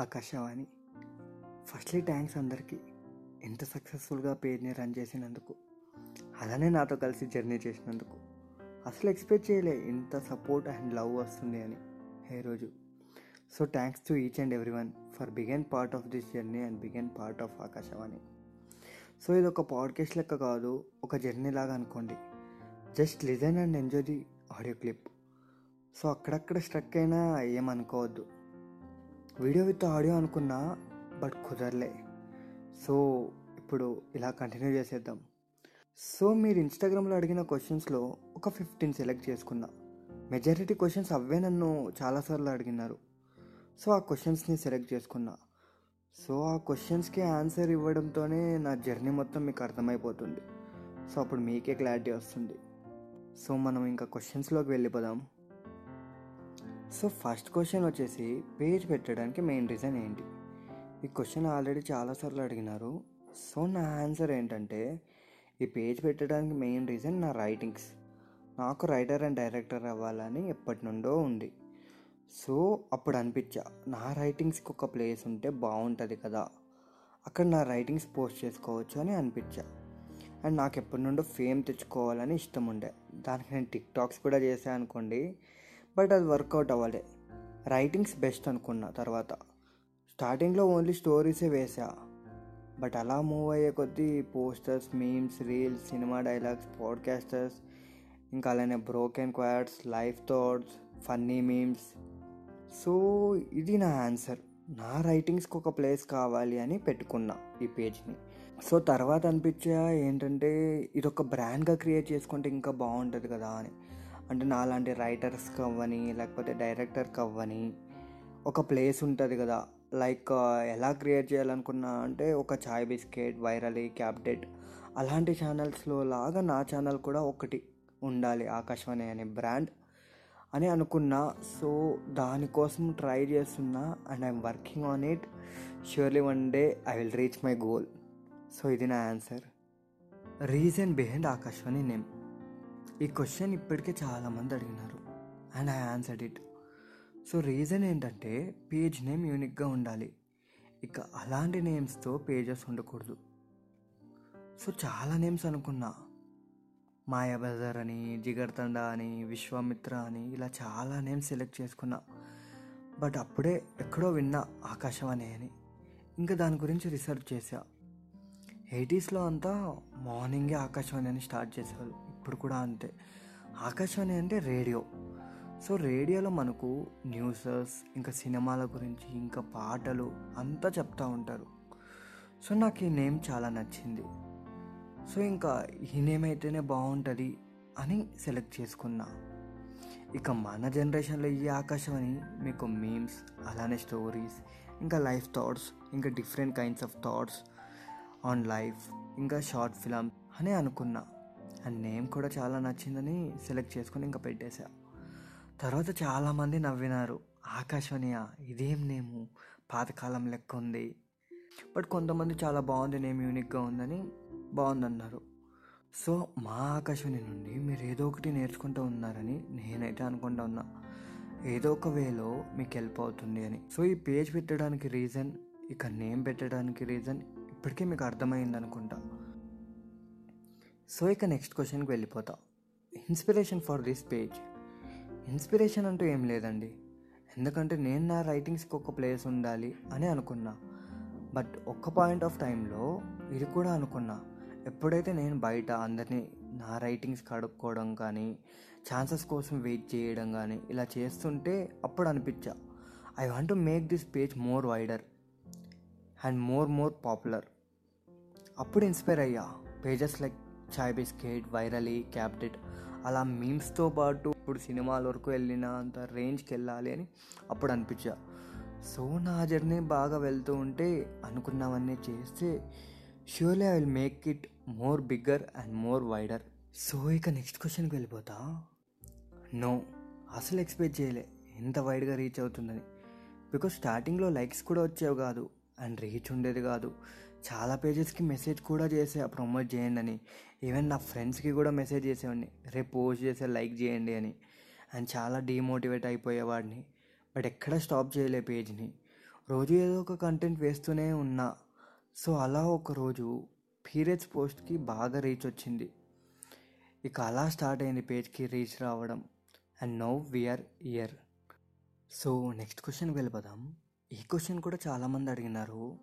Akashvani. Firstly thanks అందరికీ. ఎంత సక్సెస్ఫుల్గా పేజ్ని రన్ చేసినందుకు. అలానే నాతో కలిసి జర్నీ చేసినందుకు. అసలు ఎక్స్పెక్ట్ చేయలే ఇంత సపోర్ట్ అండ్ లవ్ వస్తుంది అని. ఏ రోజు. So thanks to each and every one for began part of this journey and began part of Akashvani. So ఇది ఒక పాడ్కాస్ట్ లెక్క కాదు ఒక జర్నీ లాగా అనుకోండి. Just listen and enjoy the audio clip. So అక్కడక్కడ స్ట్రక్ అయినా ఏమనుకోవద్దు వీడియో విత్ ఆడియో అనుకున్నా బట్ కుదరలే. సో ఇప్పుడు ఇలా కంటిన్యూ చేసేద్దాం. సో మీరు ఇన్స్టాగ్రామ్లో అడిగిన క్వశ్చన్స్లో ఒక ఫిఫ్టీన్ సెలెక్ట్ చేసుకున్నా. మెజారిటీ క్వశ్చన్స్ అవే నన్ను చాలాసార్లు అడిగినారు. సో ఆ క్వశ్చన్స్ని సెలెక్ట్ చేసుకున్నా. సో ఆ క్వశ్చన్స్కి ఆన్సర్ ఇవ్వడంతోనే నా జర్నీ మొత్తం మీకు అర్థమైపోతుంది. సో అప్పుడు మీకే క్లారిటీ వస్తుంది. సో మనం ఇంకా క్వశ్చన్స్లోకి వెళ్ళిపోదాం. సో ఫస్ట్ క్వశ్చన్ వచ్చేసి పేజ్ పెట్టడానికి మెయిన్ రీజన్ ఏంటి? ఈ క్వశ్చన్ ఆల్రెడీ చాలాసార్లు అడిగినారు. సో నా ఆన్సర్ ఏంటంటే ఈ పేజ్ పెట్టడానికి మెయిన్ రీజన్ నా రైటింగ్స్ నాకు రైటర్ అండ్ డైరెక్టర్ అవ్వాలని ఎప్పటి నుండో ఉంది. సో అప్పుడు అనిపించా నా రైటింగ్స్కి ఒక ప్లేస్ ఉంటే బాగుంటుంది కదా. అక్కడ నా రైటింగ్స్ పోస్ట్ చేసుకోవచ్చు అని అనిపించా. అండ్ నాకు ఎప్పటి నుండో ఫేమ్ తెచ్చుకోవాలని ఇష్టం ఉండే. దానికి నేను టిక్ టాక్స్ కూడా చేశాను అనుకోండి. బట్ అది వర్కౌట్ అవ్వలే. రైటింగ్స్ బెస్ట్ అనుకున్నా తర్వాత. స్టార్టింగ్లో ఓన్లీ స్టోరీసే వేసా బట్ అలా మూవ్ అయ్యే కొద్దీ posters memes reels cinema dialogues podcasters ఇంకా అలానే broken quotes life thoughts funny memes. So ఇది నా ఆన్సర్. నా రైటింగ్స్కి ఒక ప్లేస్ కావాలి అని పెట్టుకున్నా ఈ పేజ్ని. సో తర్వాత అనిపించా ఏంటంటే ఇది ఒక బ్రాండ్గా క్రియేట్ చేసుకుంటే ఇంకా బాగుంటుంది కదా అని. అంటే నాలాంటి రైటర్స్కి అవ్వని లేకపోతే డైరెక్టర్కి అవ్వని ఒక ప్లేస్ ఉంటుంది కదా. లైక్ ఎలా క్రియేట్ చేయాలనుకున్నా అంటే ఒక చాయ్ బిస్కెట్ వైరలీ క్యాప్డెట్ అలాంటి ఛానల్స్లో లాగా నా ఛానల్ కూడా ఒకటి ఉండాలి ఆకాశవాణి అనే బ్రాండ్ అని అనుకున్నా. సో దానికోసం ట్రై చేస్తున్నా and I'm working on it surely one day I will reach my goal so ఇది నా answer reason behind Akashvani name. ఈ క్వశ్చన్ ఇప్పటికే చాలామంది అడిగినారు. And I answered it so reason ఏంటంటే పేజ్ నేమ్ యూనిక్గా ఉండాలి. ఇక అలాంటి నేమ్స్తో పేజెస్ ఉండకూడదు. సో చాలా నేమ్స్ అనుకున్నా. మాయాబజార్ అని జిగర్తండ అని విశ్వామిత్ర అని ఇలా చాలా నేమ్స్ సెలెక్ట్ చేసుకున్నా. బట్ అప్పుడే ఎక్కడో విన్నా ఆకాశవాణి అని ఇంకా దాని గురించి రీసెర్చ్ చేశా. ఎయిటీస్లో అంతా మార్నింగే ఆకాశవాణి అని స్టార్ట్ చేసేవాళ్ళు. ఇప్పుడు కూడా అంతే. ఆకాశవాణి అంటే రేడియో. సో రేడియోలో మనకు న్యూసెస్ ఇంకా సినిమాల గురించి ఇంకా పాటలు అంతా చెప్తూ ఉంటారు. సో నాకు ఈ నేమ్ చాలా నచ్చింది. సో ఇంకా ఈ నేమ్ అయితేనే బాగుంటుంది అని సెలెక్ట్ చేసుకున్నా. ఇక మన జనరేషన్లో ఈ ఆకాశవాణి మీకు మీమ్స్ అలానే స్టోరీస్ ఇంకా లైఫ్ థాట్స్ ఇంకా different kinds of thoughts on life ఇంకా షార్ట్ ఫిల్మ్ అని అనుకున్నా. అండ్ నేమ్ కూడా చాలా నచ్చిందని సెలెక్ట్ చేసుకొని ఇంకా పెట్టేశా. తర్వాత చాలామంది నవ్వినారు. ఆకాశవాణియా ఇదేం నేము? పాతకాలం లెక్క ఉంది. బట్ కొంతమంది చాలా బాగుంది నేమ్ యూనిక్గా ఉందని బాగుందన్నారు. సో మా ఆకాశవాణి నుండి మీరు ఏదో ఒకటి నేర్చుకుంటూ ఉన్నారని నేనైతే అనుకుంటా ఉన్నా. ఏదో ఒక వేలో మీకు హెల్ప్ అవుతుంది అని. సో ఈ పేజ్ పెట్టడానికి రీజన్ ఇక నేమ్ పెట్టడానికి రీజన్ ఇప్పటికే మీకు అర్థమైంది అనుకుంటా. సో ఇక నెక్స్ట్ క్వశ్చన్కి వెళ్ళిపోతా. Inspiration for this page. Inspiration అంటూ ఏం లేదండి. ఎందుకంటే నేను నా రైటింగ్స్కి ఒక ప్లేస్ ఉండాలి అని అనుకున్నా. బట్ ఒక్క పాయింట్ ఆఫ్ టైంలో ఇది కూడా అనుకున్నా. ఎప్పుడైతే నేను బయట అందరినీ నా రైటింగ్స్ కడుక్కోవడం కానీ ఛాన్సెస్ కోసం వెయిట్ చేయడం కానీ ఇలా చేస్తుంటే అప్పుడు అనిపించా. I want to make this page more wider and more more popular. అప్పుడు ఇన్స్పైర్ అయ్యా. Pages like Chai biscuit virally క్యాప్టెట్ అలా మీమ్స్తో పాటు ఇప్పుడు సినిమాల వరకు వెళ్ళిన అంత రేంజ్కి వెళ్ళాలి అని అప్పుడు అనిపించా. సో నా జర్నీ బాగా వెళ్తూ ఉంటే అనుకున్నవన్నీ చేస్తే surely I will make it more bigger and more wider so ఇక నెక్స్ట్ క్వశ్చన్కి వెళ్ళిపోతా. నో అసలు ఎక్స్పెక్ట్ చేయలే. ఎంత వైడ్గా రీచ్ అవుతుందని. బికాస్ స్టార్టింగ్లో లైక్స్ కూడా వచ్చేవి కాదు. అండ్ రీచ్ ఉండేది కాదు. చాలా పేజెస్కి మెసేజ్ కూడా చేసే ప్రమోట్ చేయండి అని. ఈవెన్ నా ఫ్రెండ్స్కి కూడా మెసేజ్ చేసేవాడిని. రేపు పోస్ట్ చేసే లైక్ చేయండి అని. అండ్ చాలా డీమోటివేట్ అయిపోయేవాడిని. బట్ ఎక్కడ స్టాప్ చేయలే పేజ్ని రోజు ఏదో ఒక కంటెంట్ వేస్తూనే ఉన్నా. సో అలా ఒకరోజు పీరియడ్స్ పోస్ట్కి బాగా రీచ్ వచ్చింది. ఇక అలా స్టార్ట్ అయింది పేజ్కి రీచ్ రావడం. And now we're here so next క్వశ్చన్కి వెళ్ళిపోదాం. ఈ క్వశ్చన్ కూడా చాలామంది అడిగినారు.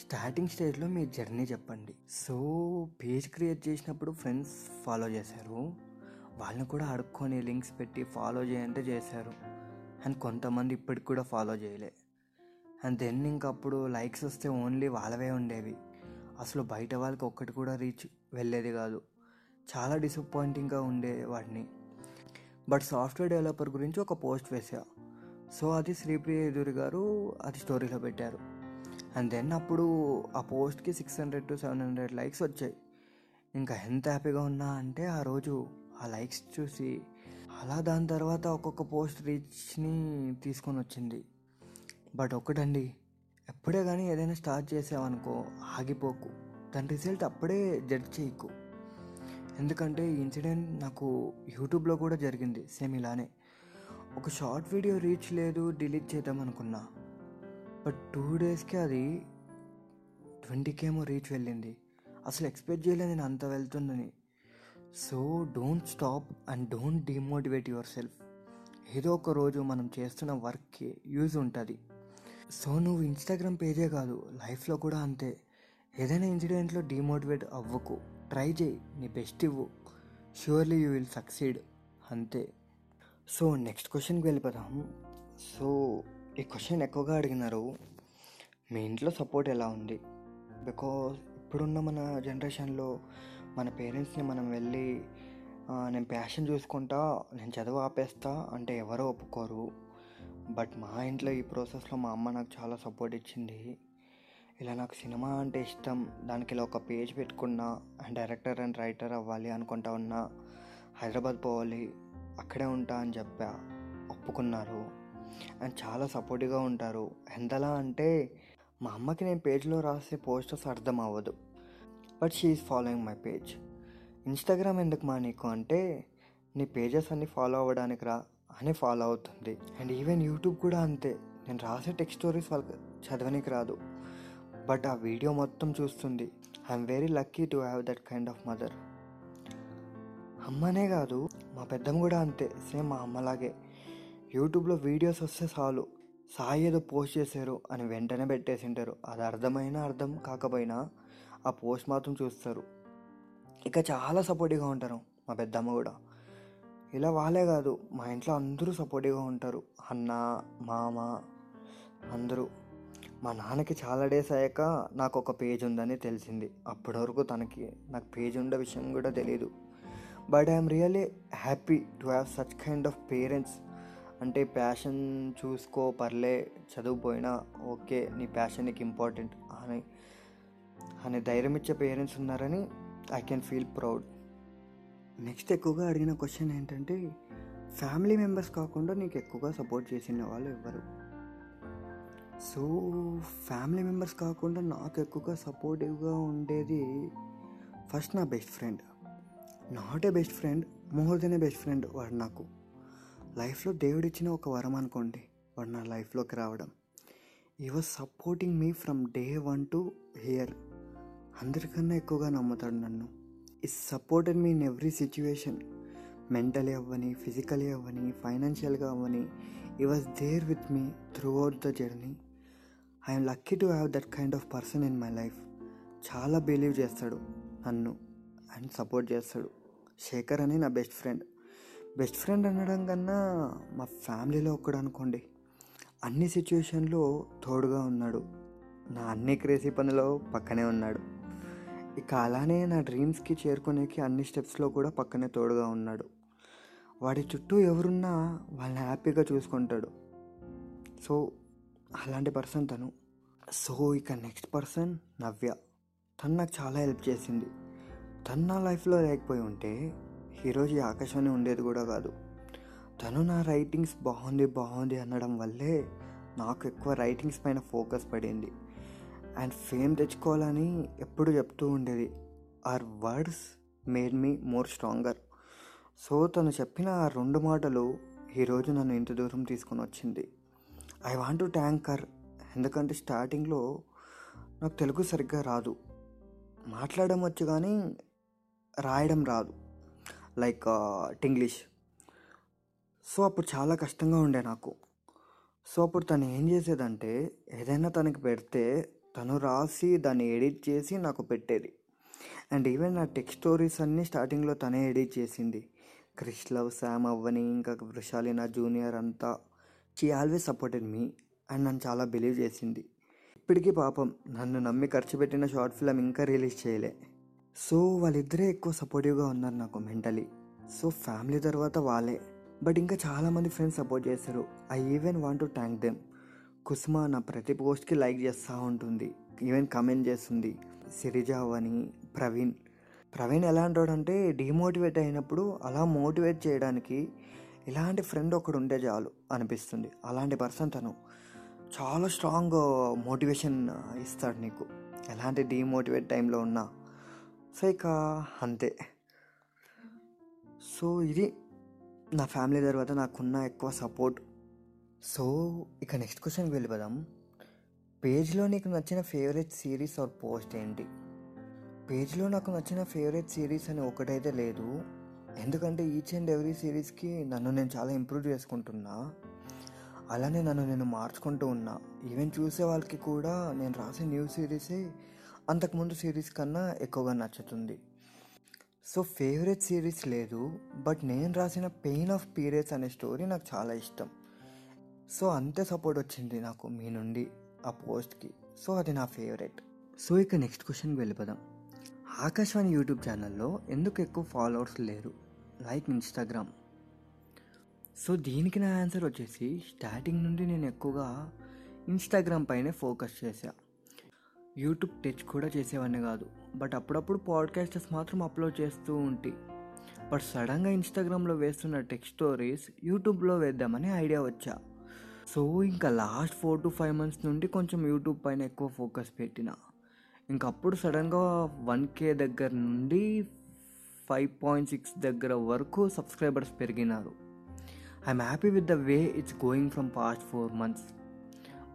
స్టార్టింగ్ స్టేజ్లో మీ జర్నీ చెప్పండి. సో పేజ్ క్రియేట్ చేసినప్పుడు ఫ్రెండ్స్ ఫాలో చేశారు? వాళ్ళని కూడా అడుక్కొని లింక్స్ పెట్టి ఫాలో చేయంటే చేశారు. అండ్ కొంతమంది ఇప్పటికి కూడా ఫాలో చేయలే. అండ్ దెన్ ఇంకప్పుడు లైక్స్ వస్తే ఓన్లీ వాళ్ళవే ఉండేవి. అసలు బయట వాళ్ళకి ఒక్కటి కూడా రీచ్ వెళ్ళేది కాదు. చాలా డిసప్పాయింటింగ్గా ఉండే వాటిని బట్ సాఫ్ట్వేర్ డెవలపర్ గురించి ఒక పోస్ట్ వేసా సో అది శ్రీప్రియ ఎదురు గారు అది స్టోరీలో పెట్టారు. అండ్ దెన్ అప్పుడు ఆ పోస్ట్కి six hundred to seven hundred likes వచ్చాయి. ఇంకా ఎంత హ్యాపీగా ఉన్నా అంటే ఆ రోజు ఆ లైక్స్ చూసి అలా దాని తర్వాత ఒక్కొక్క పోస్ట్ రీచ్ని తీసుకొని వచ్చింది. బట్ ఒకటండి ఎప్పుడే కానీ ఏదైనా స్టార్ట్ చేసావనుకో ఆగిపోకు. దాని రిజల్ట్ అప్పుడే జడ్జ్ చేయకు. ఎందుకంటే ఈ ఇన్సిడెంట్ నాకు యూట్యూబ్లో కూడా జరిగింది సేమ్ ఇలానే. ఒక షార్ట్ వీడియో రీచ్ లేదు డిలీట్ చేద్దాం అనుకున్నా. బట్ టూ డేస్కి అది ట్వంటీకేమో రీచ్ వెళ్ళింది. అసలు ఎక్స్పెక్ట్ చేయలేదు నేను అంత వెళ్తుందని. So don't stop and don't demotivate yourself. ఏదో ఒక రోజు మనం చేస్తున్న వర్క్కి యూజ్ ఉంటుంది. సో నువ్వు ఇన్స్టాగ్రామ్ పేజే కాదు లైఫ్లో కూడా అంతే. ఏదైనా ఇన్సిడెంట్లో డిమోటివేట్ అవ్వకు. ట్రై చేయి నీ బెస్ట్ ఇవ్వు. ష్యూర్లీ యూ విల్ సక్సీడ్ అంతే. సో నెక్స్ట్ క్వశ్చన్కి వెళ్ళిపోదాం. సో ఈ క్వశ్చన్ ఎక్కువగా అడిగినారు. మీ ఇంట్లో సపోర్ట్ ఎలా ఉంది? బికాస్ ఇప్పుడున్న మన జనరేషన్లో మన పేరెంట్స్ని మనం వెళ్ళి నేను ప్యాషన్ చూసుకుంటా నేను చదువు ఆపేస్తా అంటే ఎవరో ఒప్పుకోరు. బట్ మా ఇంట్లో ఈ ప్రాసెస్లో మా అమ్మ నాకు చాలా సపోర్ట్ ఇచ్చింది. ఇలా నాకు సినిమా అంటే ఇష్టం. దానికి ఇలా ఒక పేజ్ పెట్టుకున్నా అండ్ డైరెక్టర్ అండ్ రైటర్ అవ్వాలి అనుకుంటా ఉన్నా హైదరాబాద్ పోవాలి అక్కడే ఉంటా అని చెప్పా. ఒప్పుకున్నారు. అండ్ చాలా సపోర్టివ్గా ఉంటారు. ఎంతలా అంటే మా అమ్మకి నేను పేజ్లో రాసే పోస్టర్స్ అర్థం అవ్వదు. But she's following my page Instagram ఎందుకు మా నీకు అంటే నీ పేజెస్ అన్ని ఫాలో అవ్వడానికి రా అని ఫాలో అవుతుంది. అండ్ ఈవెన్ యూట్యూబ్ కూడా అంతే. నేను రాసే టెక్స్ట్ స్టోరీస్ వాళ్ళకి చదవనికి రాదు. బట్ ఆ వీడియో మొత్తం చూస్తుంది. I'm very lucky to have that kind of mother అమ్మనే కాదు మా పెద్దమ్మ కూడా అంతే. సేమ్ మా అమ్మలాగే. యూట్యూబ్లో వీడియోస్ వస్తే చాలు. సాయి ఏదో పోస్ట్ చేశారు అని వెంటనే పెట్టేసింటారు. అది అర్థమైనా అర్థం కాకపోయినా ఆ పోస్ట్ మాత్రం చూస్తారు. ఇక చాలా సపోర్టివ్గా ఉంటారు మా పెద్దమ్మ కూడా. ఇలా వాళ్ళే కాదు మా ఇంట్లో అందరూ సపోర్టివ్గా ఉంటారు. అన్న మామ అందరూ. మా నాన్నకి చాలా డేస్ అయ్యాక నాకు ఒక పేజ్ ఉందని తెలిసింది. అప్పటి వరకు తనకి నాకు పేజ్ ఉండే విషయం కూడా తెలియదు but I'm really happy to have such kind of parents అంటే ప్యాషన్ చూసుకో పర్లే చదువుపోయినా ఓకే నీ ప్యాషన్ నీకు ఇంపార్టెంట్ అని అనే ధైర్యం ఇచ్చే పేరెంట్స్ ఉన్నారని I can feel proud next ఎక్కువగా అడిగిన క్వశ్చన్ ఏంటంటే ఫ్యామిలీ మెంబర్స్ కాకుండా నీకు ఎక్కువగా సపోర్ట్ చేసిన వాళ్ళు ఎవరు? సో ఫ్యామిలీ మెంబర్స్ కాకుండా నాకు ఎక్కువగా సపోర్టివ్గా ఉండేది ఫస్ట్ నా best friend not a best friend more than a best friend వాడు నాకు. లైఫ్లో దేవుడు ఇచ్చిన ఒక వరం అనుకోండి. వాడు నా లైఫ్లోకి రావడం. He was supporting me from day one to here అందరికన్నా ఎక్కువగా నమ్ముతాడు నన్ను. He supported me in every situation mentally అవ్వని ఫిజికలీ అవ్వని ఫైనాన్షియల్గా అవ్వని. He was there with me throughout the journey I'm lucky to have that kind of person in my life చాలా believe చేస్తాడు నన్ను అండ్ సపోర్ట్ చేస్తాడు. శేఖర్ అని నా బెస్ట్ ఫ్రెండ్ బెస్ట్ ఫ్రెండ్ అనడం కన్నా మా ఫ్యామిలీలో ఒక్కడు అనుకోండి. అన్ని సిచ్యువేషన్లో తోడుగా ఉన్నాడు. నా అన్ని క్రేజీ పనిలో పక్కనే ఉన్నాడు. ఇక అలానే నా డ్రీమ్స్కి చేరుకునేకి అన్ని స్టెప్స్లో కూడా పక్కనే తోడుగా ఉన్నాడు. వాడి చుట్టూ ఎవరున్నా వాళ్ళని హ్యాపీగా చూసుకుంటాడు. సో అలాంటి పర్సన్ తను. సో ఇక నెక్స్ట్ పర్సన్ నవ్య. తను నాకు చాలా హెల్ప్ చేసింది. తను నా లైఫ్లో లేకపోయి ఉంటే ఈరోజు ఈ ఆకాశాన్ని ఉండేది కూడా కాదు. తను నా రైటింగ్స్ బాగుంది బాగుంది అనడం వల్లే నాకు ఎక్కువ రైటింగ్స్ పైన ఫోకస్ పడింది. అండ్ ఫేమ్ తెచ్చుకోవాలని ఎప్పుడు చెప్తూ ఉండేది. Her words made me more stronger so తను చెప్పిన ఆ రెండు మాటలు ఈరోజు నన్ను ఇంత దూరం తీసుకొని వచ్చింది. I want to thank her her ఎందుకంటే స్టార్టింగ్లో నాకు తెలుగు సరిగ్గా రాదు. మాట్లాడడం వచ్చు కానీ రాయడం రాదు. లైక్ టింగ్లీష్. సో అప్పుడు చాలా కష్టంగా ఉండే నాకు. సో అప్పుడు తను ఏం చేసేదంటే ఏదైనా తనకి పెడితే తను రాసి దాన్ని ఎడిట్ చేసి నాకు పెట్టేది. అండ్ ఈవెన్ నా టెక్స్ట్ స్టోరీస్ అన్నీ స్టార్టింగ్లో తనే ఎడిట్ చేసింది. క్రిష్ లవ్ శామ్ అవ్వని ఇంకా వృషాలి నా జూనియర్ అంతా. She always supported me and నన్ను చాలా బిలీవ్ చేసింది. ఇప్పటికీ పాపం నన్ను నమ్మి ఖర్చు పెట్టిన షార్ట్ ఫిల్మ్ ఇంకా రిలీజ్ చేయలే. సో వాళ్ళిద్దరే ఎక్కువ సపోర్టివ్గా ఉన్నారు నాకు మెంటలీ సో ఫ్యామిలీ తర్వాత వాళ్ళే. బట్ ఇంకా చాలామంది ఫ్రెండ్స్ సపోర్ట్ చేశారు I even want to thank them Kusuma నా ప్రతి పోస్ట్కి లైక్ చేస్తూ ఉంటుంది. ఈవెన్ కమెంట్ చేస్తుంది. సిరిజావని అని ప్రవీణ్. ప్రవీణ్ ఎలా అంటాడంటే డిమోటివేట్ అయినప్పుడు అలా మోటివేట్ చేయడానికి ఇలాంటి ఫ్రెండ్ ఒకడు ఉంటే చాలు అనిపిస్తుంది. అలాంటి పర్సన్ తను. చాలా స్ట్రాంగ్ మోటివేషన్ ఇస్తాడు నీకు. ఎలాంటి డిమోటివేట్ టైంలో ఉన్నా. సో ఇక అంతే సో ఇది నా ఫ్యామిలీ తర్వాత నాకున్న ఎక్కువ సపోర్ట్. సో ఇక నెక్స్ట్ క్వశ్చన్కి వెళ్ళిపోదాం. పేజ్లో నీకు నచ్చిన ఫేవరెట్ సిరీస్ ఆర్ పోస్ట్ ఏంటి? పేజ్లో నాకు నచ్చిన ఫేవరెట్ సిరీస్ అని ఒకటైతే లేదు. ఎందుకంటే ఈచ్ అండ్ ఎవ్రీ సిరీస్కి నన్ను నేను చాలా ఇంప్రూవ్ చేసుకుంటున్నా. అలానే నన్ను నేను మార్చుకుంటూ ఉన్నా. ఈవెన్ చూసే వాళ్ళకి కూడా నేను రాసే న్యూ సిరీసే అంతకుముందు సిరీస్ కన్నా ఎక్కువగా నచ్చుతుంది. సో ఫేవరెట్ సిరీస్ లేదు బట్ నేను రాసిన పెయిన్ ఆఫ్ పీరియడ్స్ అనే స్టోరీ నాకు చాలా ఇష్టం. సో అంతే సపోర్ట్ వచ్చింది నాకు మీ నుండి ఆ పోస్ట్కి. సో అది నా ఫేవరెట్. సో ఇక నెక్స్ట్ క్వశ్చన్కి వెళ్ళిపోదాం. ఆకాశవాణి యూట్యూబ్ ఛానల్లో ఎందుకు ఎక్కువ ఫాలోవర్స్ లేరు? Like Instagram. సో దీనికి నా ఆన్సర్ వచ్చేసి స్టార్టింగ్ నుండి నేను ఎక్కువగా ఇన్స్టాగ్రామ్ పైనే ఫోకస్ చేశాను యూట్యూబ్ టచ్ కూడా చేసేవాడిని కాదు. బట్ అప్పుడప్పుడు పాడ్కాస్టర్స్ మాత్రం అప్లోడ్ చేస్తూ ఉంటే. బట్ సడన్గా ఇన్స్టాగ్రామ్లో వేస్తున్న టెక్స్ట్ స్టోరీస్ యూట్యూబ్లో వేద్దామని ఐడియా వచ్చా. సో ఇంకా last four to five months నుండి కొంచెం యూట్యూబ్ పైన ఎక్కువ ఫోకస్ పెట్టిన. ఇంకప్పుడు సడన్గా వన్ కే దగ్గర నుండి ఫైవ్ పాయింట్ సిక్స్ దగ్గర వరకు subscribers పెరిగినారు. I'm happy with the way it's going from past four months.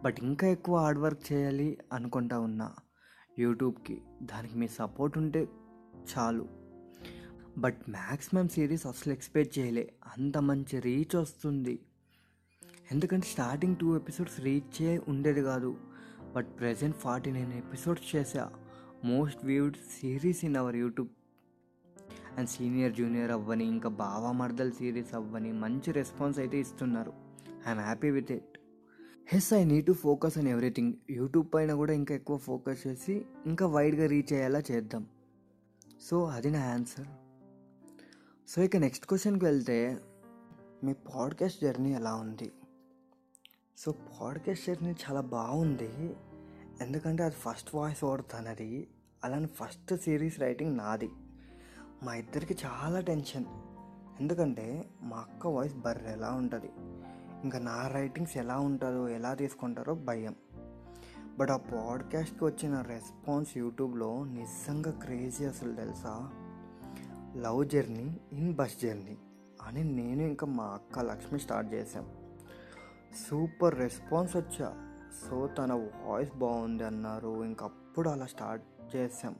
But ఇంకా ఎక్కువ హార్డ్ వర్క్ చేయాలి అనుకుంటా ఉన్నా. యూట్యూబ్కి దానికి మీ సపోర్ట్ ఉంటే చాలు. బట్ మ్యాక్సిమం సిరీస్ అసలు ఎక్స్పెక్ట్ చేయలే. అంత మంచి రీచ్ వస్తుంది. ఎందుకంటే స్టార్టింగ్ టూ ఎపిసోడ్స్ రీచ్ చే ఉండేది కాదు. But present forty nine episodes చేసా most viewed series in our YouTube. And senior junior అవ్వని ఇంకా బావా మర్దల్ సిరీస్ అవ్వని మంచి రెస్పాన్స్ అయితే ఇస్తున్నారు. I'm happy with it. Hess I need to focus on everything. YouTube పైన కూడా ఇంకా ఎక్కువ ఫోకస్ చేసి ఇంకా వైడ్గా రీచ్ అయ్యేలా చేద్దాం. సో అది నా ఆన్సర్. సో ఇక నెక్స్ట్ క్వశ్చన్కి వెళ్తే మీ పాడ్కాస్ట్ జర్నీ ఎలా ఉంది? సో పాడ్కాస్ట్ జర్నీ చాలా బాగుంది. ఎందుకంటే అది ఫస్ట్ వాయిస్ ఓవర్ తనది అలానే ఫస్ట్ సిరీస్ రైటింగ్ నాది. మా ఇద్దరికి చాలా టెన్షన్. ఎందుకంటే మా అక్క వాయిస్ బర్రెలా ఉంటుంది. ఇంకా నా రైటింగ్స్ ఎలా ఉంటుందో ఎలా తీసుకుంటారో భయం. బట్ ఆ పాడ్కాస్ట్కి వచ్చిన రెస్పాన్స్ యూట్యూబ్లో నిజంగా క్రేజీ అసలు తెలుసా? Love journey in bus journey అని నేను ఇంకా మా అక్క లక్ష్మి స్టార్ట్ చేసాం సూపర్ రెస్పాన్స్ వచ్చా. సో తన వాయిస్ బాగుంది అన్నారు. ఇంకప్పుడు అలా స్టార్ట్ చేసాం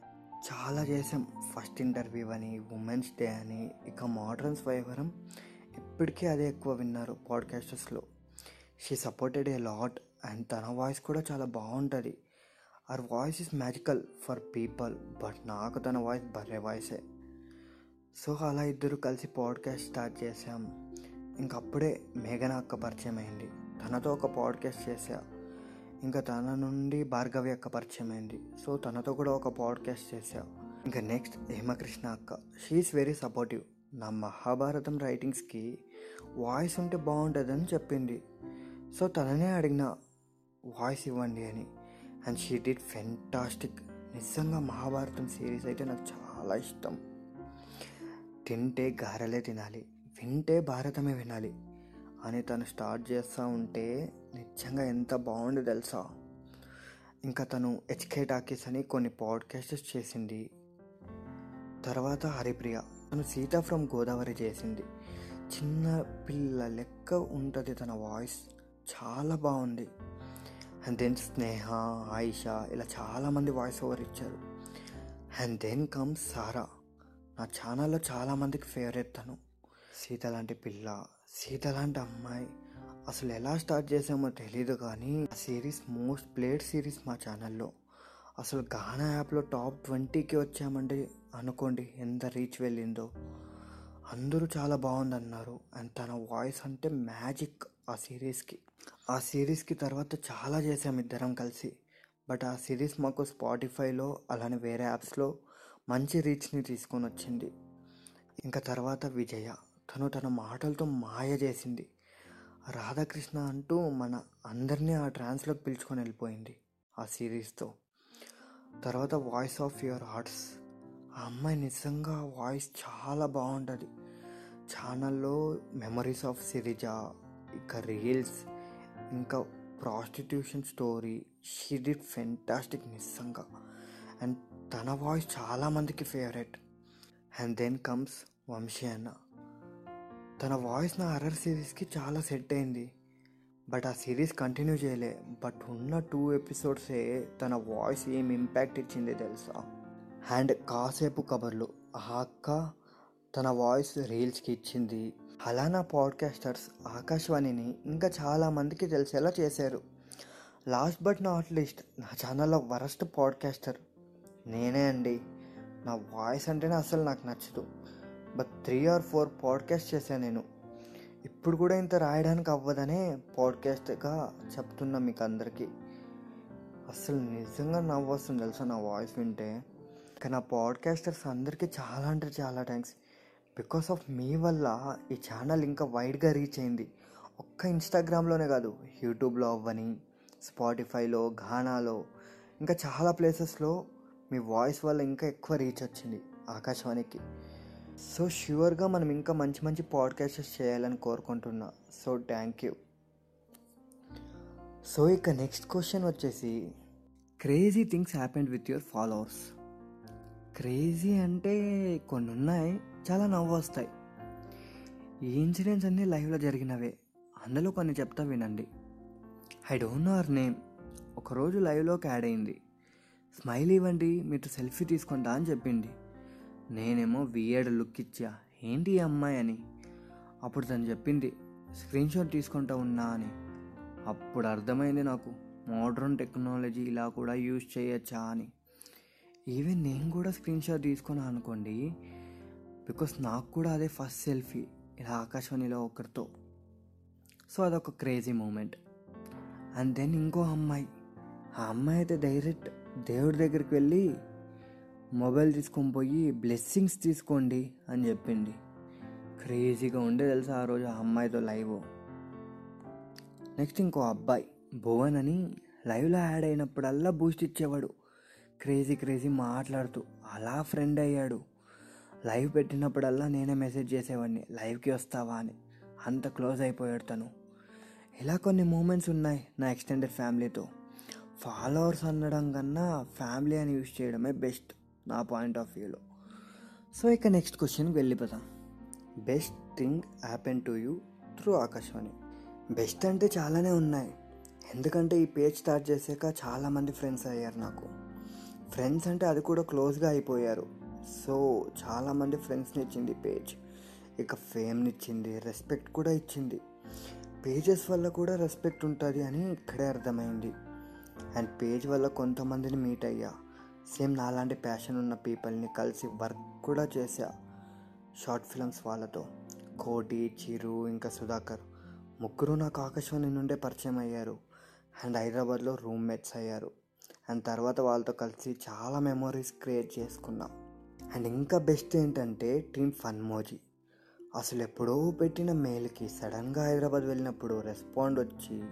చాలా చేసాం ఫస్ట్ ఇంటర్వ్యూ అని ఉమెన్స్ డే అని ఇక మోడర్న్ స్వైవరం ఇప్పటికీ అదే ఎక్కువ విన్నారు పాడ్కాస్టర్స్లో. She supported a lot and తన వాయిస్ కూడా చాలా బాగుంటుంది. Her voice is magical for people but నాకు తన వాయిస్ బర్రే వాయిసే. సో అలా ఇద్దరు కలిసి పాడ్కాస్ట్ స్టార్ట్ చేసాం ఇంకప్పుడే మేఘన అక్క పరిచయం అయింది. తనతో ఒక పాడ్కాస్ట్ చేసా ఇంకా తన నుండి భార్గవి అక్క పరిచయం అయింది. సో తనతో కూడా ఒక పాడ్కాస్ట్ చేసా ఇంకా నెక్స్ట్ హేమకృష్ణ అక్క. She's very supportive. నా మహాభారతం రైటింగ్స్కి వాయిస్ ఉంటే బాగుంటుందని చెప్పింది. సో తననే అడిగిన వాయిస్ ఇవ్వండి అని. And she did fantastic. నిజంగా మహాభారతం సిరీస్ అయితే నాకు చాలా ఇష్టం. తింటే గారెలే తినాలి వింటే భారతమే వినాలి అని తను స్టార్ట్ చేస్తూ ఉంటే నిజంగా ఎంత బాగుంది తెలుసా? ఇంకా తను హెచ్కే టాకీస్ అని కొన్ని పాడ్కాస్ట్స్ చేసింది. తర్వాత హరిప్రియ. తను సీత ఫ్రమ్ గోదావరి చేసింది. చిన్న పిల్ల లెక్క ఉంటుంది తన వాయిస్. చాలా బాగుంది. అండ్ దెన్ స్నేహ ఆయిషా ఇలా చాలామంది వాయిస్ ఓవర్ ఇచ్చారు. అండ్ దెన్ కమ్స్ సారా నా ఛానల్లో చాలామందికి ఫేవరెట్ తను. సీత లాంటి పిల్ల సీత లాంటి అమ్మాయి. అసలు ఎలా స్టార్ట్ చేసామో తెలీదు కానీ ఆ సిరీస్ మోస్ట్ ప్లేడ్ సిరీస్ మా ఛానల్లో అసలు గానా యాప్లో టాప్ ట్వంటీకి వచ్చామంటే అనుకోండి ఎంత రీచ్ వెళ్ళిందో. అందరూ చాలా బాగుంది అన్నారు అండ్ తన వాయిస్ అంటే మ్యాజిక్ ఆ సిరీస్కి. ఆ సిరీస్కి తర్వాత చాలా చేసాం ఇద్దరం కలిసి. బట్ ఆ సిరీస్ మాకు స్పాటిఫైలో అలానే వేరే యాప్స్లో మంచి రీచ్ని తీసుకొని వచ్చింది. ఇంకా తర్వాత విజయ. తను తన మాటలతో మాయ చేసింది. రాధాకృష్ణ అంటూ మన అందరినీ ఆ ట్రాన్స్లోకి పిలుచుకొని వెళ్ళిపోయింది ఆ సిరీస్తో. తర్వాత వాయిస్ ఆఫ్ యువర్ హార్ట్స్. ఆ అమ్మాయి నిజంగా వాయిస్ చాలా బాగుంటుంది. ఛానల్లో మెమరీస్ ఆఫ్ సిరిజ ఇంకా రీల్స్ ఇంకా prostitution story. She did fantastic నిజంగా. అండ్ తన వాయిస్ చాలామందికి favourite. And then comes Vamshi అన్న. తన వాయిస్ నా అర్రర్ సిరీస్కి చాలా సెట్ అయింది. బట్ ఆ సిరీస్ కంటిన్యూ చేయలే. బట్ ఉన్న టూ ఎపిసోడ్సే తన వాయిస్ ఏం ఇంపాక్ట్ ఇచ్చింది తెలుసా? అండ్ కాసేపు కబర్లు. ఆ అక్క తన వాయిస్ రీల్స్కి ఇచ్చింది. అలానా పాడ్కాస్టర్స్ ఆకాశవాణిని ఇంకా చాలామందికి తెలిసేలా చేశారు. లాస్ట్ బట్ నాట్ లీస్ట్ నా ఛానల్లో వరస్ట్ పాడ్కాస్టర్ నేనే అండి. నా వాయిస్ అంటేనే అసలు నాకు నచ్చదు. But three or four podcast చేశాను నేను. ఇప్పుడు కూడా ఇంత రాయడానికి అవ్వదనే పాడ్కాస్ట్గా చెప్తున్నా మీకు అందరికీ అసలు నిజంగా నవ్వు వస్తుంది తెలుసా నా వాయిస్ వింటే? కానీ ఆ పాడ్కాస్టర్స్ అందరికీ చాలా అంటే చాలా థ్యాంక్స్ బికాస్ ఆఫ్ మీ వల్ల ఈ ఛానల్ ఇంకా వైడ్గా రీచ్ అయింది. ఒక్క ఇన్స్టాగ్రామ్లోనే కాదు యూట్యూబ్లో అవ్వని స్పాటిఫైలో ఘానాలో ఇంకా చాలా ప్లేసెస్లో మీ వాయిస్ వల్ల ఇంకా ఎక్కువ రీచ్ వచ్చింది ఆకాశవాణికి. సో ష్యూర్గా మనం ఇంకా మంచి మంచి పాడ్కాస్ట్స్ చేయాలని కోరుకుంటున్నా. So thank you. సో ఇక నెక్స్ట్ క్వశ్చన్ వచ్చేసి crazy things happened with your followers. Crazy అంటే కొన్ని ఉన్నాయి చాలా నవ్వు వస్తాయి ఈ ఇన్సిడెంట్స్ అన్నీ లైవ్లో జరిగినవే అందులో కొన్ని చెప్తా వినండి. I don't know her name. ఒకరోజు లైవ్లోకి యాడ్ అయింది. స్మైల్ ఇవ్వండి మీతో సెల్ఫీ తీసుకుంటా అని చెప్పింది. నేనేమో వియర్డ్ లుక్ ఇచ్చా. ఏంటి ఈ అమ్మాయి అని. అప్పుడు తను చెప్పింది స్క్రీన్ షాట్ తీసుకుంటా ఉన్నా అని. అప్పుడు అర్థమైంది నాకు మోడ్రన్ టెక్నాలజీ ఇలా కూడా యూజ్ చేయొచ్చా అని. ఈవెన్ నేను కూడా స్క్రీన్ షాట్ తీసుకున్నా అనుకోండి బికాస్ నాకు కూడా అదే ఫస్ట్ సెల్ఫీ ఇలా ఆకాశవాణిలో ఒకరితో. సో అదొక క్రేజీ మూమెంట్ అండ్ దెన్ ఇంకో అమ్మాయి. ఆ అమ్మాయి అయితే డైరెక్ట్ దేవుడి దగ్గరికి వెళ్ళి మొబైల్ తీసుకొని పోయి బ్లెస్సింగ్స్ తీసుకోండి అని చెప్పింది. క్రేజీగా ఉండే తెలుసా ఆ రోజు ఆ అమ్మాయితో లైవ్. నెక్స్ట్ ఇంకో అబ్బాయి భువన్ అని లైవ్లో యాడ్ అయినప్పుడల్లా బూస్ట్ ఇచ్చేవాడు. క్రేజీ క్రేజీ మాట్లాడుతూ అలా ఫ్రెండ్ అయ్యాడు. లైవ్ పెట్టినప్పుడల్లా నేనే మెసేజ్ చేసేవాడిని లైవ్కి వస్తావా అని. అంత క్లోజ్ అయిపోయాడు తను. ఇలా కొన్ని మూమెంట్స్ ఉన్నాయి నా ఎక్స్టెండెడ్ ఫ్యామిలీతో. ఫాలోవర్స్ అనడం కన్నా ఫ్యామిలీ అని యూస్ చేయడమే బెస్ట్. నా పాయింట్ ఆఫ్ వ్యూలో సో ఇక నెక్స్ట్ క్వశ్చన్కి వెళ్ళిపోతాం best thing happen to you through Akashavani. Best అంటే చాలానే ఉన్నాయి. ఎందుకంటే ఈ పేజ్ స్టార్ట్ చేసాక చాలామంది ఫ్రెండ్స్ అయ్యారు నాకు. ఫ్రెండ్స్ అంటే అది కూడా క్లోజ్గా అయిపోయారు. సో చాలామంది ఫ్రెండ్స్ని ఇచ్చింది పేజ్ ఇక ఫేమ్ని ఇచ్చింది రెస్పెక్ట్ కూడా ఇచ్చింది. పేజెస్ వల్ల కూడా రెస్పెక్ట్ ఉంటుంది అని ఇక్కడే అర్థమైంది. అండ్ పేజ్ వల్ల కొంతమందిని మీట్ అయ్యా. సేమ్ నాలాంటి ప్యాషన్ ఉన్న పీపుల్ని కలిసి వర్క్ కూడా చేశా షార్ట్ ఫిల్మ్స్ వాళ్ళతో. కోటి చిరు ఇంకా సుధాకర్. ముగ్గురు నాకు ఆకాశవాణి నుండే పరిచయం అయ్యారు. అండ్ హైదరాబాద్లో రూమ్మేట్స్ అయ్యారు. అండ్ తర్వాత వాళ్ళతో కలిసి చాలా మెమొరీస్ క్రియేట్ చేసుకున్నాం. అండ్ ఇంకా బెస్ట్ ఏంటంటే టీమ్ ఫన్మోజీ. అసలు ఎప్పుడో పెట్టిన మెయిల్కి సడన్గా హైదరాబాద్ వెళ్ళినప్పుడు రెస్పాండ్ వచ్చి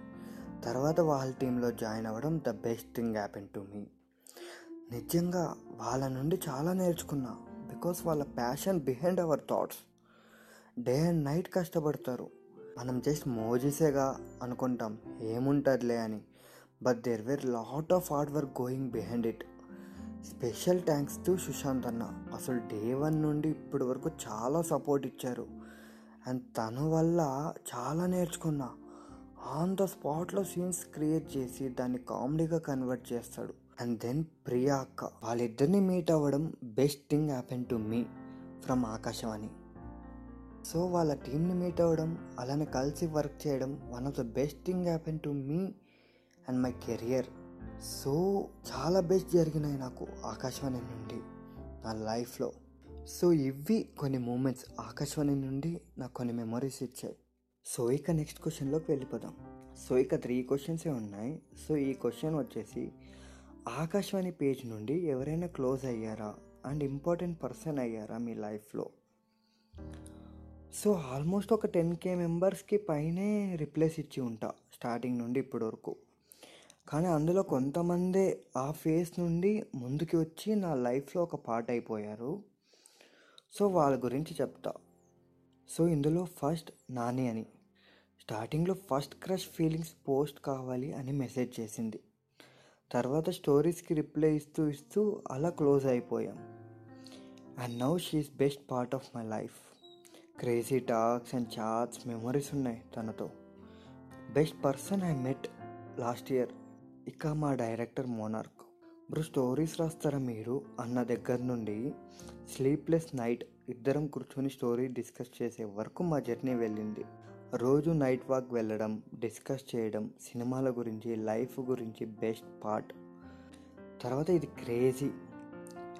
తర్వాత వాళ్ళ టీంలో జాయిన్ అవ్వడం the best thing happen to me నిజంగా వాళ్ళ నుండి చాలా నేర్చుకున్నా బికాస్ వాళ్ళ passion behind our thoughts. Day and night కష్టపడతారు. మనం జస్ట్ మోజీసేగా అనుకుంటాం ఏముంటుందిలే అని. But there were lot of hard work going behind it. Special thanks to Sushant అన్న. అసలు డే వన్ నుండి ఇప్పటి వరకు చాలా సపోర్ట్ ఇచ్చారు. అండ్ తన వల్ల చాలా నేర్చుకున్నా. ఆన్ ద స్పాట్లో సీన్స్ క్రియేట్ చేసి దాన్ని కామెడీగా కన్వర్ట్ చేస్తాడు. అండ్ దెన్ ప్రియా అక్క వాళ్ళిద్దరిని మీట్ అవ్వడం best thing happen to me from Akashavani. So వాళ్ళ టీంని మీట్ అవ్వడం అలానే కలిసి వర్క్ చేయడం one of the best thing happen to me and my career so చాలా బెస్ట్ జరిగినాయి నాకు ఆకాశవాణి నుండి నా లైఫ్లో సో ఇవి కొన్ని మూమెంట్స్ ఆకాశవాణి నుండి నాకు కొన్ని మెమరీస్ ఇచ్చాయి. సో ఇక నెక్స్ట్ క్వశ్చన్లోకి వెళ్ళిపోదాం. సో ఇక త్రీ క్వశ్చన్సే ఉన్నాయి. సో ఈ క్వశ్చన్ వచ్చేసి ఆకాశవాణి పేజ్ నుండి ఎవరైనా క్లోజ్ అయ్యారా? అండ్ ఇంపార్టెంట్ పర్సన్ అయ్యారా మీ లైఫ్లో? సో ఆల్మోస్ట్ ఒక టెన్ కే మెంబర్స్కి పైనే రిప్లేస్ ఇచ్చి ఉంటా స్టార్టింగ్ నుండి ఇప్పటి వరకు. కానీ అందులో కొంతమందే ఆ ఫేస్ నుండి ముందుకి వచ్చి నా లైఫ్లో ఒక పార్ట్ అయిపోయారు. సో వాళ్ళ గురించి చెప్తా. సో ఇందులో ఫస్ట్ నాని అని. స్టార్టింగ్లో ఫస్ట్ క్రష్ ఫీలింగ్స్ పోస్ట్ కావాలి అని మెసేజ్ చేసింది. తర్వాత స్టోరీస్కి రిప్లై ఇస్తూ ఇస్తూ అలా క్లోజ్ అయిపోయాం. And now she's best part of my life crazy talks and chats memories ఉన్నాయి తనతో. Best person I met last year ఇక మా డైరెక్టర్ మోనార్క్ బ్రో స్టోరీస్ రాస్తారా మీరు? అన్న దగ్గర నుండి స్లీప్లెస్ నైట్ ఇద్దరం కూర్చొని స్టోరీ డిస్కస్ చేసే వరకు మా జర్నీ వెళ్ళింది. రోజు నైట్ వాక్ వెళ్ళడం డిస్కస్ చేయడం సినిమాల గురించి లైఫ్ గురించి బెస్ట్ పార్ట్. తర్వాత ఇది క్రేజీ.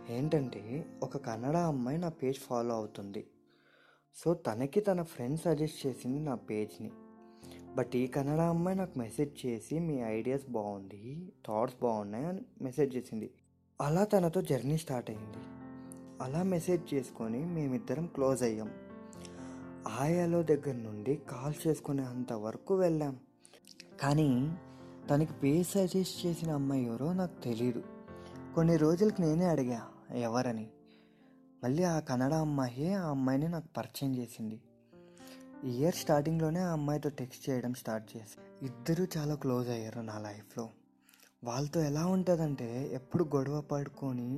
ఏంటంటే ఒక కన్నడ అమ్మాయి నా పేజ్ ఫాలో అవుతుంది. సో తనకి తన ఫ్రెండ్ సజెస్ట్ చేసింది నా పేజ్ని. బట్ ఈ కన్నడ అమ్మాయి నాకు మెసేజ్ చేసి మీ ఐడియాస్ బాగుంది థాట్స్ బాగున్నాయి అని మెసేజ్ చేసింది. అలా తనతో జర్నీ స్టార్ట్ అయింది. అలా మెసేజ్ చేసుకొని మేమిద్దరం క్లోజ్ అయ్యాం. ఆయాలో దగ్గర నుండి కాల్ చేసుకునే అంత వరకు వెళ్ళాం. కానీ తనకి పేజ్ సజెస్ట్ చేసిన అమ్మాయి ఎవరో నాకు తెలియదు కొన్ని రోజులకి నేనే అడిగా ఎవరని? మళ్ళీ ఆ కన్నడ అమ్మాయి ఆ అమ్మాయిని నాకు పరిచయం చేసింది. ఇయర్ స్టార్టింగ్లోనే ఆ అమ్మాయితో టెక్స్ట్ చేయడం స్టార్ట్ చేసి ఇద్దరూ చాలా క్లోజ్ అయ్యారు నా లైఫ్లో. వాళ్ళతో ఎలా ఉంటుందంటే ఎప్పుడు గొడవ పడుకొని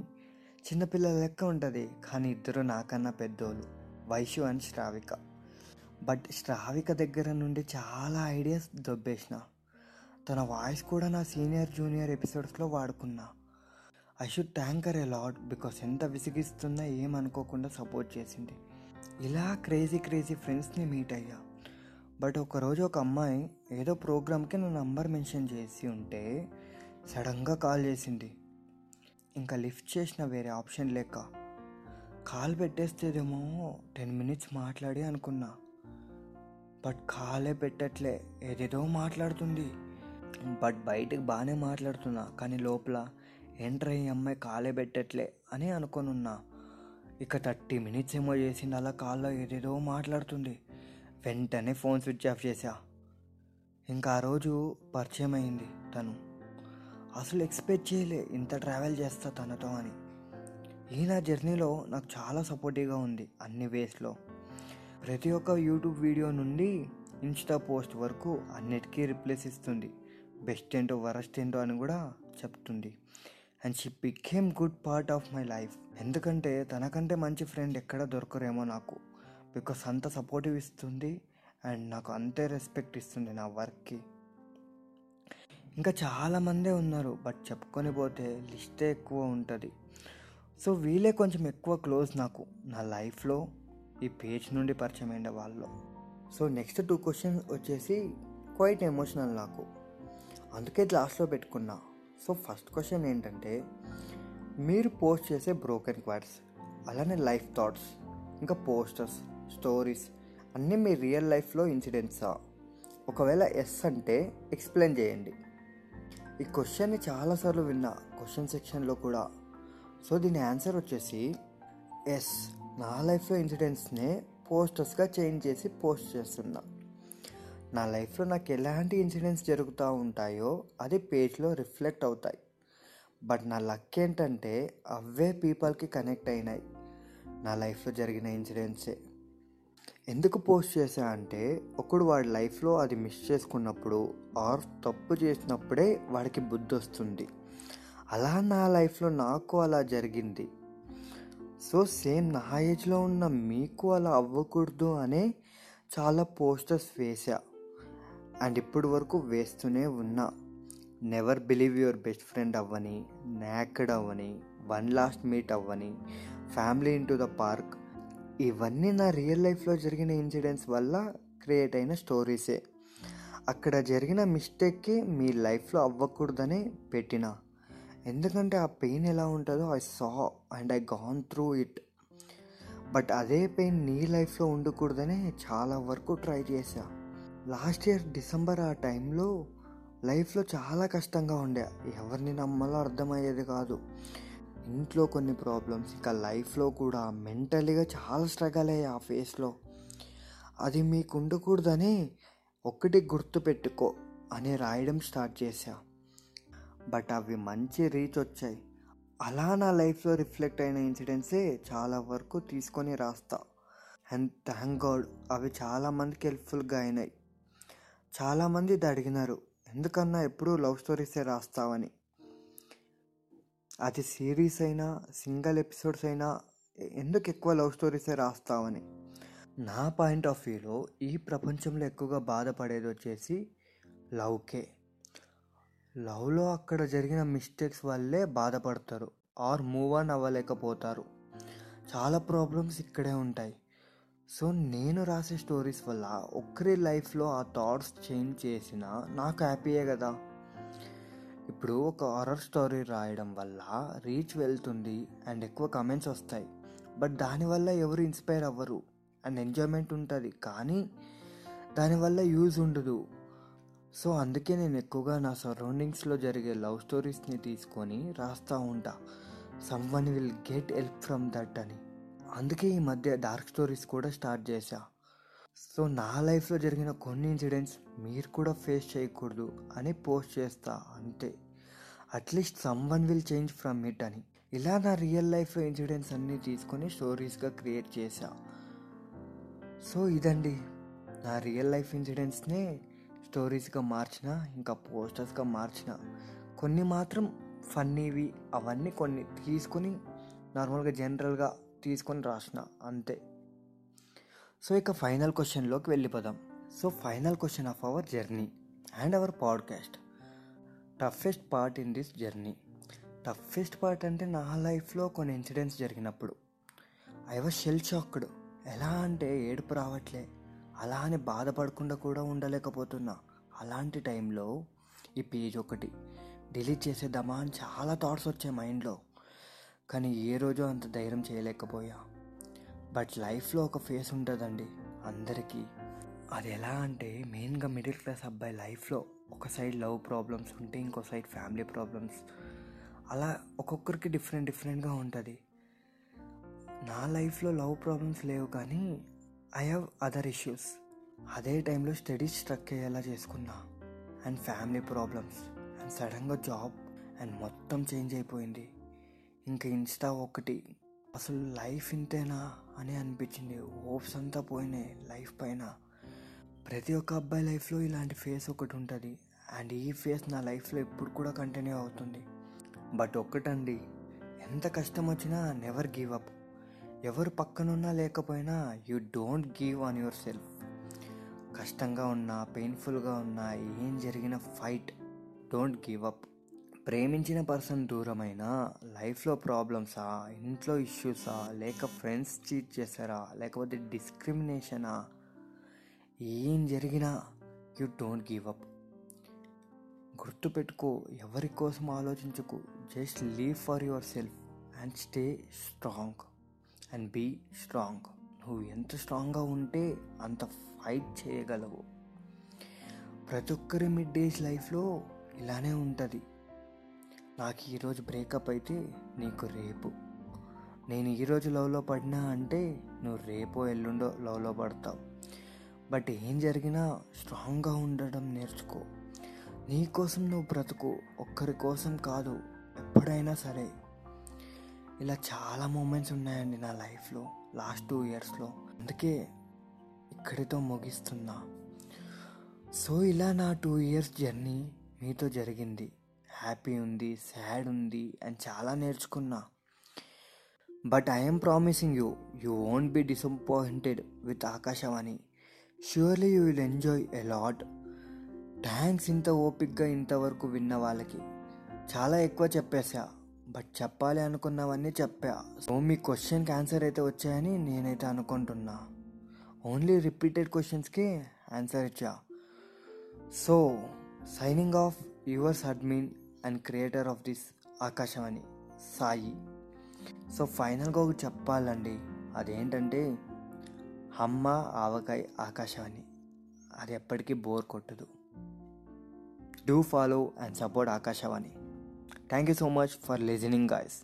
చిన్నపిల్లల లెక్క ఉంటుంది కానీ ఇద్దరు నాకన్నా పెద్దోళ్ళు. వైశు అండ్ శ్రావిక. బట్ శ్రావిక దగ్గర నుండి చాలా ఐడియాస్ దొబ్బేసిన. తన వాయిస్ కూడా నా సీనియర్ జూనియర్ ఎపిసోడ్స్లో వాడుకున్నా. I should thank her a lot because ఎంత విసిగిస్తున్నా ఏమనుకోకుండా సపోర్ట్ చేసింది. ఇలా క్రేజీ క్రేజీ ఫ్రెండ్స్ని మీట్ అయ్యా. బట్ ఒకరోజు ఒక అమ్మాయి ఏదో ప్రోగ్రామ్కి నా నంబర్ మెన్షన్ చేసి ఉంటే సడన్గా కాల్ చేసింది. ఇంకా లిఫ్ట్ చేసిన వేరే ఆప్షన్ లేక. కాల్ పెట్టేస్తేదేమో టెన్ మినిట్స్ మాట్లాడి అనుకున్నా. బట్ కాలే పెట్టట్లే. ఏదేదో మాట్లాడుతుంది. బట్ బయటకు బాగానే మాట్లాడుతున్నా కానీ లోపల ఎంటర్ అయ్యి అమ్మాయి కాలే పెట్టట్లే అని అనుకొని ఉన్నా ఇక థర్టీ మినిట్స్ ఏమో చేసింది అలా కాల్లో ఏదేదో మాట్లాడుతుంది. వెంటనే ఫోన్ స్విచ్ ఆఫ్ చేశా. ఇంకా ఆ రోజు పరిచయం అయింది తను. అసలు ఎక్స్పెక్ట్ చేయలే ఇంత ట్రావెల్ చేస్తా తనతో అని. ఈ నా జర్నీలో నాకు చాలా సపోర్టివ్గా ఉంది అన్ని వేస్లో. ప్రతి ఒక్క యూట్యూబ్ వీడియో నుండి ఇన్స్టా పోస్ట్ వరకు అన్నిటికీ రిప్లేస్ ఇస్తుంది. బెస్ట్ ఏంటో వరస్ట్ ఏంటో అని కూడా చెప్తుంది. And she became good part of my life. ఎందుకంటే తనకంటే మంచి ఫ్రెండ్ ఎక్కడ దొరకరేమో నాకు. బికాస్ అంత సపోర్టివ్ ఇస్తుంది అండ్ నాకు అంతే రెస్పెక్ట్ ఇస్తుంది నా వర్క్కి. ఇంకా చాలామందే ఉన్నారు బట్ చెప్పుకొని పోతే లిస్టే ఎక్కువ ఉంటుంది. సో వీళ్ళే కొంచెం ఎక్కువ క్లోజ్ నాకు. నా లైఫ్లో ఈ పేజ్ నుండి పరిచయం వాళ్ళు సో నెక్స్ట్ టూ క్వశ్చన్స్ వచ్చేసి క్వైట్ ఎమోషనల్ నాకు. అందుకే లాస్ట్లో పెట్టుకున్నా. సో ఫస్ట్ క్వశ్చన్ ఏంటంటే మీరు పోస్ట్ చేసే బ్రోకెన్ క్వాడ్స్ అలానే లైఫ్ థాట్స్ ఇంకా పోస్టర్స్ స్టోరీస్ అన్నీ మీ రియల్ లైఫ్లో ఇన్సిడెంట్సా ఒకవేళ ఎస్ అంటే ఎక్స్ప్లెయిన్ చేయండి. ఈ క్వశ్చన్ని చాలాసార్లు విన్నా క్వశ్చన్ సెక్షన్లో కూడా. సో దీని ఆన్సర్ వచ్చేసి ఎస్ నా లైఫ్లో ఇన్సిడెంట్స్నే పోస్టర్స్గా చేంజ్ చేసి పోస్ట్ చేస్తున్నా. నా లైఫ్లో నాకు ఎలాంటి ఇన్సిడెంట్స్ జరుగుతూ ఉంటాయో అది పేజ్లో రిఫ్లెక్ట్ అవుతాయి. బట్ నా లక్ ఏంటంటే అవే పీపుల్కి కనెక్ట్ అయినాయి. నా లైఫ్లో జరిగిన ఇన్సిడెంట్సే. ఎందుకు పోస్ట్ చేశా అంటే ఒకడు వాడి లైఫ్లో అది మిస్ చేసుకున్నప్పుడు ఆర్ తప్పు చేసినప్పుడే వాడికి బుద్ధి వస్తుంది అలా నా లైఫ్లో నాకు అలా జరిగింది. సో సేమ్ నా ఏజ్లో ఉన్న మీకు అలా అవ్వకూడదు అనే చాలా పోస్టర్స్ వేసా అండ్ ఇప్పటి వరకు వేస్తూనే ఉన్నా. Never believe your best friend అవ్వని నాకెడ్ అవ్వని వన్ లాస్ట్ మీట్ అవ్వని ఫ్యామిలీ ఇంటూ ద పార్క్ ఇవన్నీ నా రియల్ లైఫ్లో జరిగిన ఇన్సిడెంట్స్ వల్ల క్రియేట్ అయిన స్టోరీసే అక్కడ జరిగిన మిస్టేక్కి మీ లైఫ్లో అవ్వకూడదని పెట్టిన. ఎందుకంటే ఆ పెయిన్ ఎలా ఉంటుందో I saw and I gone through it. But అదే పెయిన్ నీ లైఫ్లో ఉండకూడదనే చాలా వరకు ట్రై చేశా. లాస్ట్ ఇయర్ డిసెంబర్ ఆ టైంలో లైఫ్లో చాలా కష్టంగా ఉండే. ఎవరిని నమ్మాలో అర్థమయ్యేది కాదు. ఇంట్లో కొన్ని ప్రాబ్లమ్స్ ఇంకా లైఫ్లో కూడా మెంటలీగా చాలా స్ట్రగల్ అయ్యా ఆ ఫేస్లో అది మీకు ఉండకూడదని ఒక్కటి గుర్తుపెట్టుకో అని రాయడం స్టార్ట్ చేశా. బట్ అవి మంచి రీచ్ వచ్చాయి. అలా నా లైఫ్లో రిఫ్లెక్ట్ అయిన ఇన్సిడెంట్సే చాలా వరకు తీసుకొని రాస్తా. అండ్ థ్యాంక్ గాడ్ అవి చాలామందికి హెల్ప్ఫుల్గా అయినాయి. చాలామంది ఇది అడిగినారు ఎందుకన్నా ఎప్పుడూ లవ్ స్టోరీసే రాస్తావని? అది సిరీస్ అయినా సింగిల్ ఎపిసోడ్స్ అయినా ఎందుకు ఎక్కువ లవ్ స్టోరీసే రాస్తావని? నా పాయింట్ ఆఫ్ వ్యూలో ఈ ప్రపంచంలో ఎక్కువగా బాధపడేది వచ్చేసి లవ్కే. లవ్లో అక్కడ జరిగిన మిస్టేక్స్ వల్లే బాధపడతారు ఆర్ మూవ్ ఆన్ అవ్వలేకపోతారు. చాలా ప్రాబ్లమ్స్ ఇక్కడే ఉంటాయి. సో నేను రాసే స్టోరీస్ వల్ల ఒకరి లైఫ్లో ఆ థాట్స్ చేంజ్ చేసిన నాకు హ్యాపీయే కదా. ఇప్పుడు ఒక హారర్ స్టోరీ రాయడం వల్ల రీచ్ వెళ్తుంది అండ్ ఎక్కువ కమెంట్స్ వస్తాయి. బట్ దానివల్ల ఎవరు ఇన్స్పైర్ అవ్వరు. అండ్ ఎంజాయ్మెంట్ ఉంటుంది. కానీ దానివల్ల యూజ్ ఉండదు. సో అందుకే నేను ఎక్కువగా నా సరౌండింగ్స్లో జరిగే లవ్ స్టోరీస్ని తీసుకొని రాస్తూ ఉంటా. Someone will get help from that అని. అందుకే ఈ మధ్య డార్క్ స్టోరీస్ కూడా స్టార్ట్ చేశా. సో నా లైఫ్లో జరిగిన కొన్ని ఇన్సిడెంట్స్ మీరు కూడా ఫేస్ చేయకూడదు అని పోస్ట్ చేస్తా అంతే. At least someone will change from it అని. ఇలా నా రియల్ లైఫ్లో ఇన్సిడెంట్స్ అన్నీ తీసుకొని స్టోరీస్గా క్రియేట్ చేశా. సో ఇదండి నా రియల్ లైఫ్ ఇన్సిడెంట్స్నే స్టోరీస్గా మార్చిన ఇంకా పోస్టర్స్గా మార్చిన కొన్ని మాత్రం ఫన్నీవి అవన్నీ కొన్ని తీసుకొని నార్మల్గా జనరల్గా తీసుకొని రాసిన అంతే. సో ఇక ఫైనల్ క్వశ్చన్లోకి వెళ్ళిపోదాం. So final question of our journey and our podcast. Toughest part in this journey. Toughest part అంటే నా లైఫ్లో కొన్ని ఇన్సిడెంట్స్ జరిగినప్పుడు. I was shell shocked. ఎలా అంటే ఏడుపు రావట్లే. అలా అని బాధపడకుండా కూడా ఉండలేకపోతున్నా. అలాంటి టైంలో ఈ పేజ్ ఒకటి డిలీట్ చేసేద్దామా అని చాలా థాట్స్ వచ్చాయి మైండ్లో. కానీ ఏ రోజు అంత ధైర్యం చేయలేకపోయా. బట్ లైఫ్లో ఒక ఫేస్ ఉంటుందండి అందరికీ. అది ఎలా అంటే మెయిన్గా మిడిల్ క్లాస్ అబ్బాయి లైఫ్లో ఒక సైడ్ లవ్ ప్రాబ్లమ్స్ ఉంటే ఇంకో సైడ్ ఫ్యామిలీ ప్రాబ్లమ్స్. అలా ఒక్కొక్కరికి డిఫరెంట్ డిఫరెంట్గా ఉంటుంది. నా లైఫ్లో లవ్ ప్రాబ్లమ్స్ లేవు కానీ ఐ హ్యావ్ అదర్ ఇష్యూస్ అదే టైంలో స్టడీస్ స్ట్రక్ అయ్యేలా చేసుకున్నా. అండ్ ఫ్యామిలీ ప్రాబ్లమ్స్ అండ్ సడన్గా జాబ్ అండ్ మొత్తం చేంజ్ అయిపోయింది. ఇంకా ఇన్స్టా ఒకటి. అసలు లైఫ్ ఇంతేనా అని అనిపించింది. హోప్స్ అంతా పోయినాయి లైఫ్ పైన. ప్రతి ఒక్క అబ్బాయి లైఫ్లో ఇలాంటి ఫేస్ ఒకటి ఉంటుంది. అండ్ ఈ ఫేస్ నా లైఫ్లో ఇప్పుడు కూడా కంటిన్యూ అవుతుంది. బట్ ఒక్కటండి. ఎంత కష్టం వచ్చినా నెవర్ గివ్ అప్ ఎవరు పక్కనున్నా లేకపోయినా you don't give on yourself కష్టంగా ఉన్నా పెయిన్ఫుల్గా ఉన్నా ఏం జరిగిన ఫైట్ డోంట్ గివ్ అప్ ప్రేమించిన పర్సన్ దూరమైనా లైఫ్లో ప్రాబ్లమ్సా ఇంట్లో ఇష్యూసా లేక ఫ్రెండ్స్ చీట్ చేశారా లేకపోతే డిస్క్రిమినేషనా ఏం జరిగినా యూ డోంట్ గివ్ అప్ గుర్తుపెట్టుకో ఎవరి కోసం ఆలోచించుకో just leave for yourself and stay strong and be strong నువ్వు ఎంత స్ట్రాంగ్గా ఉంటే అంత ఫైట్ చేయగలవు. ప్రతి ఒక్కరి మిడ్ డేస్ లైఫ్లో ఇలానే ఉంటుంది. నాకు ఈరోజు బ్రేకప్ అయితే నీకు రేపు. నేను ఈరోజు లవ్లో పడినా అంటే నువ్వు రేపో ఎల్లుండో లవ్లో పడతావు. బట్ ఏం జరిగినా స్ట్రాంగ్గా ఉండడం నేర్చుకో. నీ కోసం నువ్వు బ్రతుకు. ఒక్కరి కోసం కాదు ఎప్పుడైనా సరే. ఇలా చాలా మూమెంట్స్ ఉన్నాయండి నా లైఫ్లో లాస్ట్ టూ ఇయర్స్లో అందుకే ఇక్కడితో ముగిస్తున్నా. సో ఇలా నా టూ ఇయర్స్ జర్నీ మీతో జరిగింది. హ్యాపీ ఉంది సాడ్ ఉంది అండ్ చాలా నేర్చుకున్నా. But I'm promising you you won't be disappointed with Akashavani surely you will enjoy a lot thanks ఇంత ఓపిక్గా ఇంతవరకు విన్న వాళ్ళకి. చాలా ఎక్కువ చెప్పేసా బట్ చెప్పాలి అనుకున్నవన్నీ చెప్పా. సో మీ క్వశ్చన్కి ఆన్సర్ అయితే వచ్చాయని నేనైతే అనుకుంటున్నా. ఓన్లీ రిపీటెడ్ క్వశ్చన్స్కి ఆన్సర్ ఇచ్చా. So signing off yours admin and creator of this Akashavani Sai. So ఫైనల్గా ఒకటి చెప్పాలండి. అదేంటంటే అమ్మ ఆవకాయ ఆకాశవాణి. అది ఎప్పటికీ బోర్ కొట్టదు. Do follow and support Akashavani. Thank you so much for listening guys